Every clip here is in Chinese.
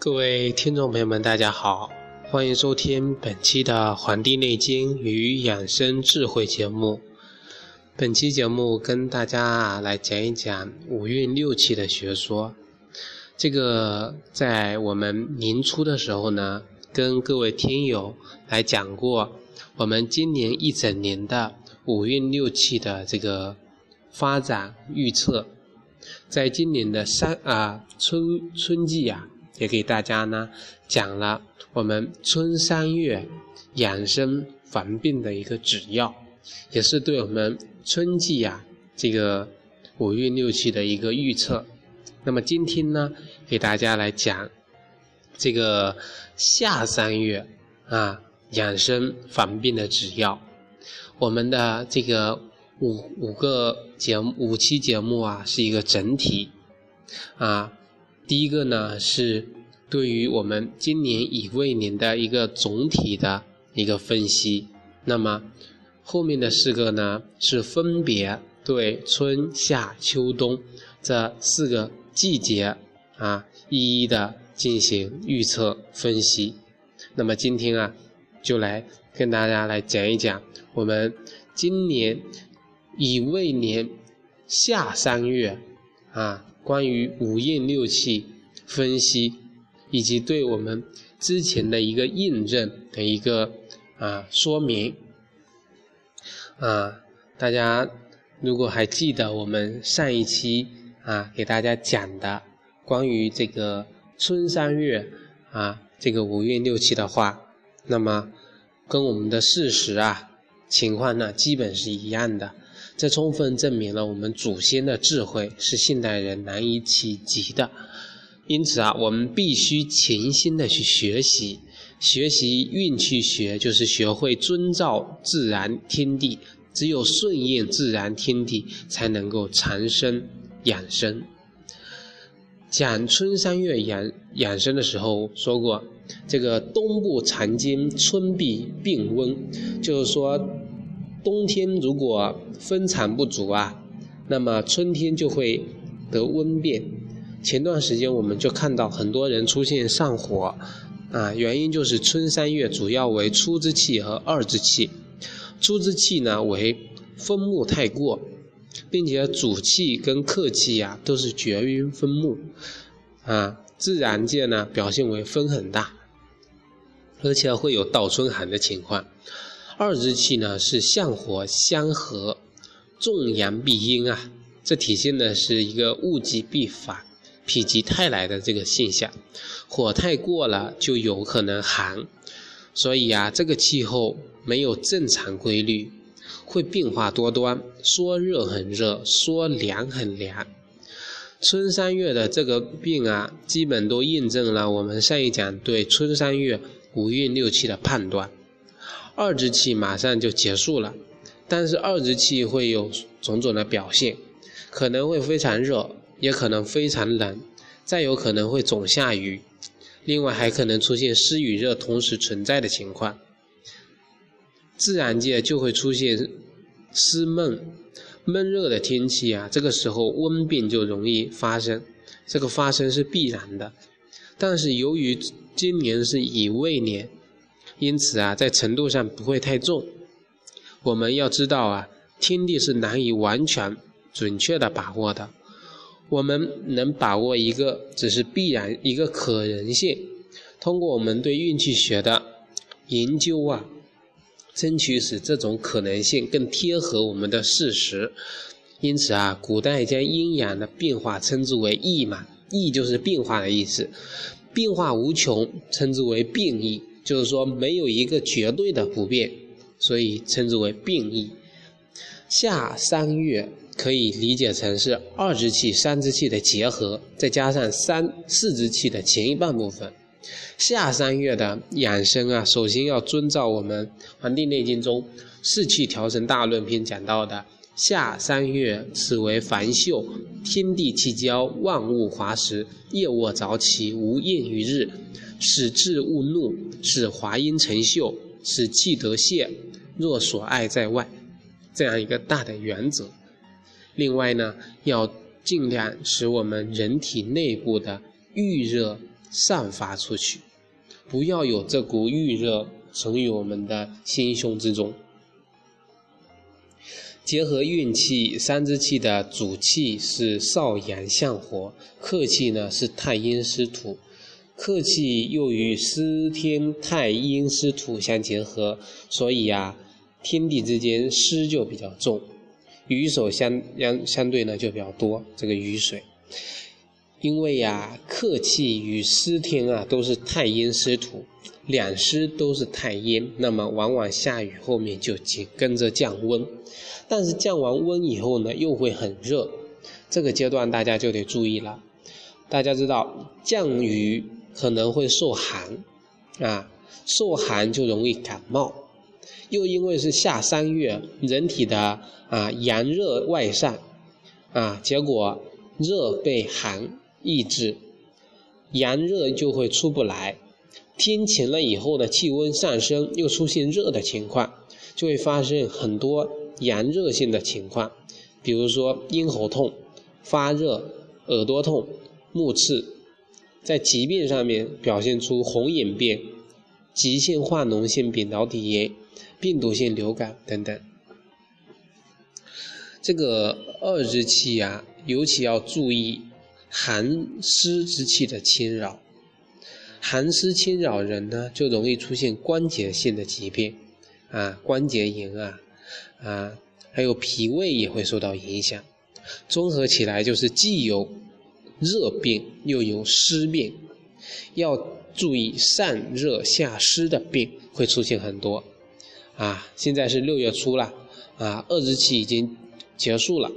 各位听众朋友们，大家好，欢迎收听本期的《黄帝内经与养生智慧》节目。本期节目跟大家来讲一讲五运六气的学说。这个在我们年初的时候呢，跟各位听友来讲过，我们今年一整年的五运六气的这个发展预测。在今年的三啊春春季啊。也给大家呢讲了我们春三月养生防病的一个指要，也是对我们春季呀这个五运六气的一个预测。那么今天呢，给大家来讲这个夏三月啊养生防病的指要。我们的这个五五个节目五期节目啊是一个整体啊。第一个呢是对于我们今年乙未年的一个总体的一个分析，那么后面的四个呢是分别对春夏秋冬这四个季节啊一一的进行预测分析。那么今天啊就来跟大家来讲一讲我们今年乙未年夏三月啊。关于五运六气分析，以及对我们之前的一个印证的一个啊说明啊，大家如果还记得我们上一期啊给大家讲的关于这个春三月啊这个五运六气的话，那么跟我们的事实啊情况呢基本是一样的。这充分证明了我们祖先的智慧是现代人难以企及的，因此啊，我们必须潜心的去学习，学习运气学，就是学会遵照自然天地，只有顺应自然天地，才能够长生养生。讲春三月养养生的时候说过，这个冬不藏经，春必病温，就是说。冬天如果分产不足啊，那么春天就会得温变。前段时间我们就看到很多人出现上火，啊，原因就是春三月主要为初之气和二之气。初之气呢为风木太过，并且主气跟客气呀都是绝于风木，啊，自然界呢表现为风很大，而且会有倒春寒的情况。二之气呢是相火相合，重阳必阴啊，这体现的是一个物极必反、否极泰来的这个现象。火太过了就有可能寒，所以啊，这个气候没有正常规律，会变化多端，说热很热，说凉很凉。春三月的这个病啊，基本都印证了我们上一讲对春三月五运六气的判断。二之气马上就结束了，但是二之气会有种种的表现，可能会非常热，也可能非常冷，再有可能会总下雨，另外还可能出现湿与热同时存在的情况。自然界就会出现湿闷、闷热的天气啊，这个时候温病就容易发生，这个发生是必然的。但是由于今年是乙未年。因此啊，在程度上不会太重。我们要知道啊，天地是难以完全准确的把握的。我们能把握一个，只是必然一个可能性。通过我们对运气学的研究啊，争取使这种可能性更贴合我们的事实。因此啊，古代将阴阳的变化称之为易嘛，易就是变化的意思，变化无穷，称之为变易。就是说，没有一个绝对的不变，所以称之为变异。夏三月可以理解成是二之气、三之气的结合，再加上三四之气的前一半部分。夏三月的养生啊，首先要遵照我们《黄帝内经》中《四气调神大论篇》讲到的：夏三月，此为繁秀，天地气交，万物华实，夜卧早起，无厌于日。使志勿怒，使华阴成秀，使气得泄。若所爱在外，这样一个大的原则。另外呢，要尽量使我们人体内部的预热散发出去，不要有这股郁热存于我们的心胸之中。结合运气，三支气的主气是少阳相火，客气呢是太阴湿土。客气又与湿天太阴湿土相结合，所以啊，天地之间湿就比较重，雨手相相相对呢就比较多。这个雨水，因为呀，客气与湿天啊都是太阴湿土，两湿都是太阴，那么往往下雨后面就紧跟着降温。但是降完温以后呢，又会很热，这个阶段大家就得注意了。大家知道降雨可能会受寒，啊，受寒就容易感冒，又因为是夏三月，人体的啊阳热外散，啊，结果热被寒抑制，阳热就会出不来。天晴了以后呢，气温上升，又出现热的情况，就会发生很多。阳热性的情况，比如说咽喉痛、发热、耳朵痛、目赤，在疾病上面表现出红眼病、急性化脓性扁桃体炎、病毒性流感等等。这个二之气啊，尤其要注意寒湿之气的侵扰。寒湿侵扰人呢，就容易出现关节性的疾病啊，关节炎啊。啊，还有脾胃也会受到影响，综合起来就是既有热病又有湿病，要注意上热下湿的病会出现很多。啊，现在是六月初了，啊，二日期已经结束了，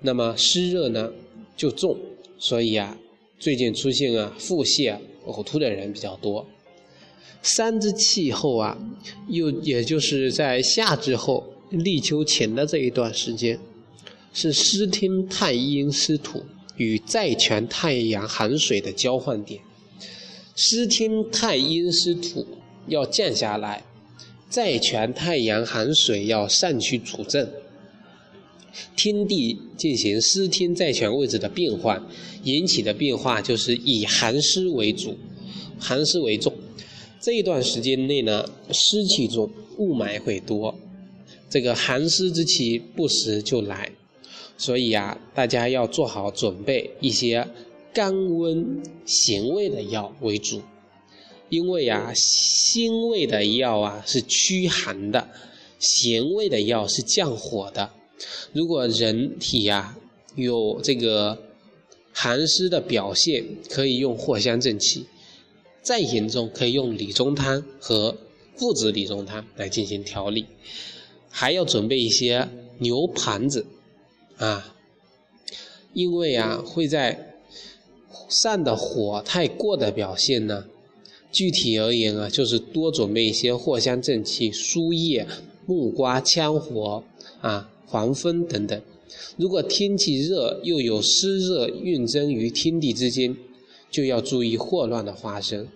那么湿热呢就重，所以啊，最近出现啊腹泻、呕吐的人比较多。三之气候啊，又也就是在夏之后。立秋前的这一段时间，是湿天太阴湿土与在泉太阳寒水的交换点。湿天太阴湿土要降下来，在泉太阳寒水要上去主政。天地进行湿天在泉位置的变换，引起的变化就是以寒湿为主，寒湿为重。这一段时间内呢，湿气重，雾霾会多。这个寒湿之气不时就来，所以啊，大家要做好准备一些甘温咸味的药为主，因为啊，辛味的药啊是驱寒的，咸味的药是降火的。如果人体呀有这个寒湿的表现，可以用藿香正气；再严重，可以用理中汤和附子理中汤来进行调理。还要准备一些牛盘子，啊，因为啊会在上的火太过的表现呢。具体而言啊，就是多准备一些藿香正气、苏叶、木瓜、羌活啊、黄蜂等等。如果天气热又有湿热蕴蒸于天地之间，就要注意霍乱的发生，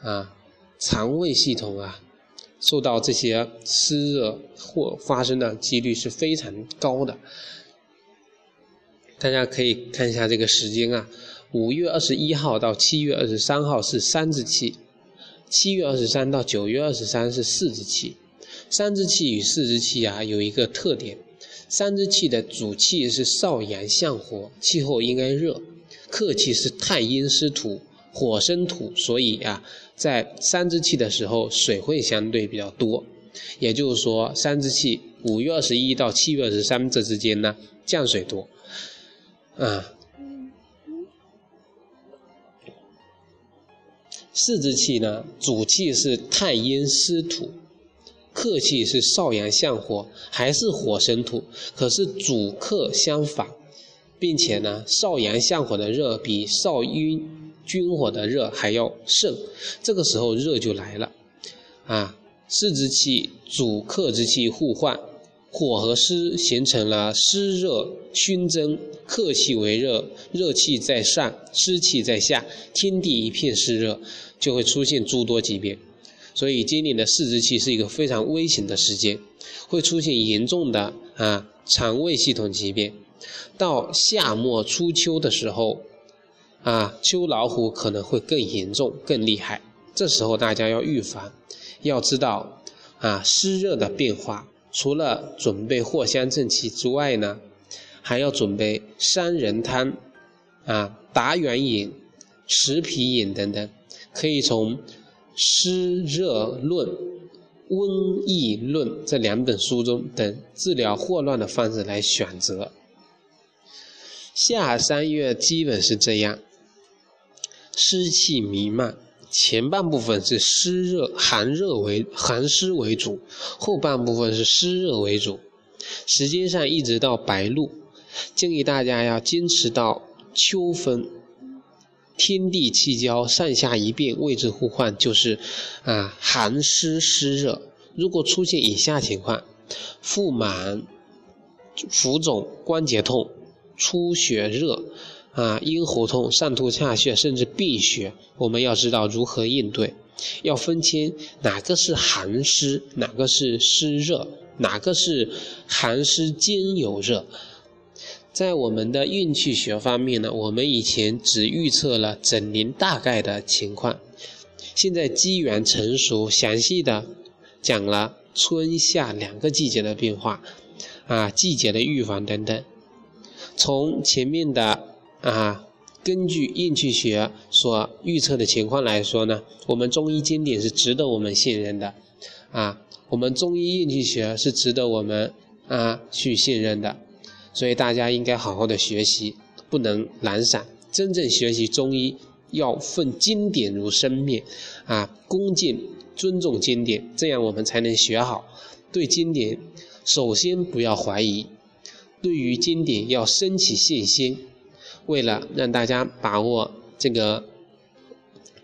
啊，肠胃系统啊。受到这些湿热或发生的几率是非常高的。大家可以看一下这个时间啊，五月二十一号到七月二十三号是三之气，七月二十三到九月二十三是四之气。三之气与四之气啊有一个特点，三之气的主气是少阳相火，气候应该热；客气是太阴湿土。火生土，所以啊，在三之气的时候，水会相对比较多。也就是说，三之气五月二十一到七月二十三这之间呢，降水多。啊，四之气呢，主气是太阴湿土，客气是少阳相火，还是火生土，可是主客相反，并且呢，少阳相火的热比少阴。军火的热还要盛，这个时候热就来了，啊，四之气主客之气互换，火和湿形成了湿热熏蒸，客气为热，热气在上，湿气在下，天地一片湿热，就会出现诸多疾病。所以今年的四之气是一个非常危险的时间，会出现严重的啊肠胃系统疾病。到夏末初秋的时候。啊，秋老虎可能会更严重、更厉害。这时候大家要预防，要知道啊，湿热的变化，除了准备藿香正气之外呢，还要准备三人汤、啊达元饮、石皮饮等等，可以从《湿热论》《瘟疫论》这两本书中等治疗霍乱的方式来选择。夏三月基本是这样，湿气弥漫，前半部分是湿热寒热为寒湿为主，后半部分是湿热为主。时间上一直到白露，建议大家要坚持到秋分，天地气交，上下一变，位置互换，就是啊寒湿湿热。如果出现以下情况：腹满、浮肿、关节痛。出血热，啊，咽喉痛、上吐下泻，甚至闭血，我们要知道如何应对，要分清哪个是寒湿，哪个是湿热，哪个是寒湿兼有热。在我们的运气学方面呢，我们以前只预测了整年大概的情况，现在机缘成熟，详细的讲了春夏两个季节的变化，啊，季节的预防等等。从前面的啊，根据运气学所预测的情况来说呢，我们中医经典是值得我们信任的，啊，我们中医运气学是值得我们啊去信任的，所以大家应该好好的学习，不能懒散。真正学习中医要奉经典如生命，啊，恭敬尊重经典，这样我们才能学好。对经典，首先不要怀疑。对于经典要升起信心，为了让大家把握这个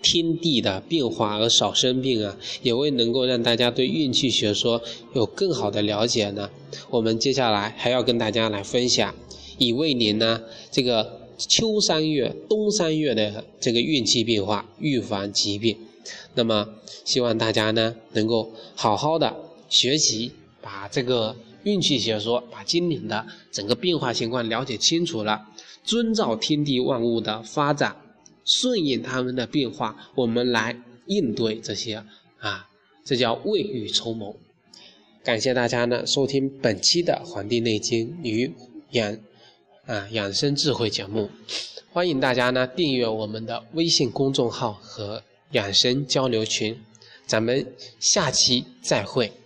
天地的变化而少生病啊，也为能够让大家对运气学说有更好的了解呢，我们接下来还要跟大家来分享乙未年呢这个秋三月、冬三月的这个运气变化，预防疾病。那么希望大家呢能够好好的学习，把这个。运气学说，把今年的整个变化情况了解清楚了，遵照天地万物的发展，顺应他们的变化，我们来应对这些啊，这叫未雨绸缪。感谢大家呢收听本期的《黄帝内经与养啊养生智慧》节目，欢迎大家呢订阅我们的微信公众号和养生交流群，咱们下期再会。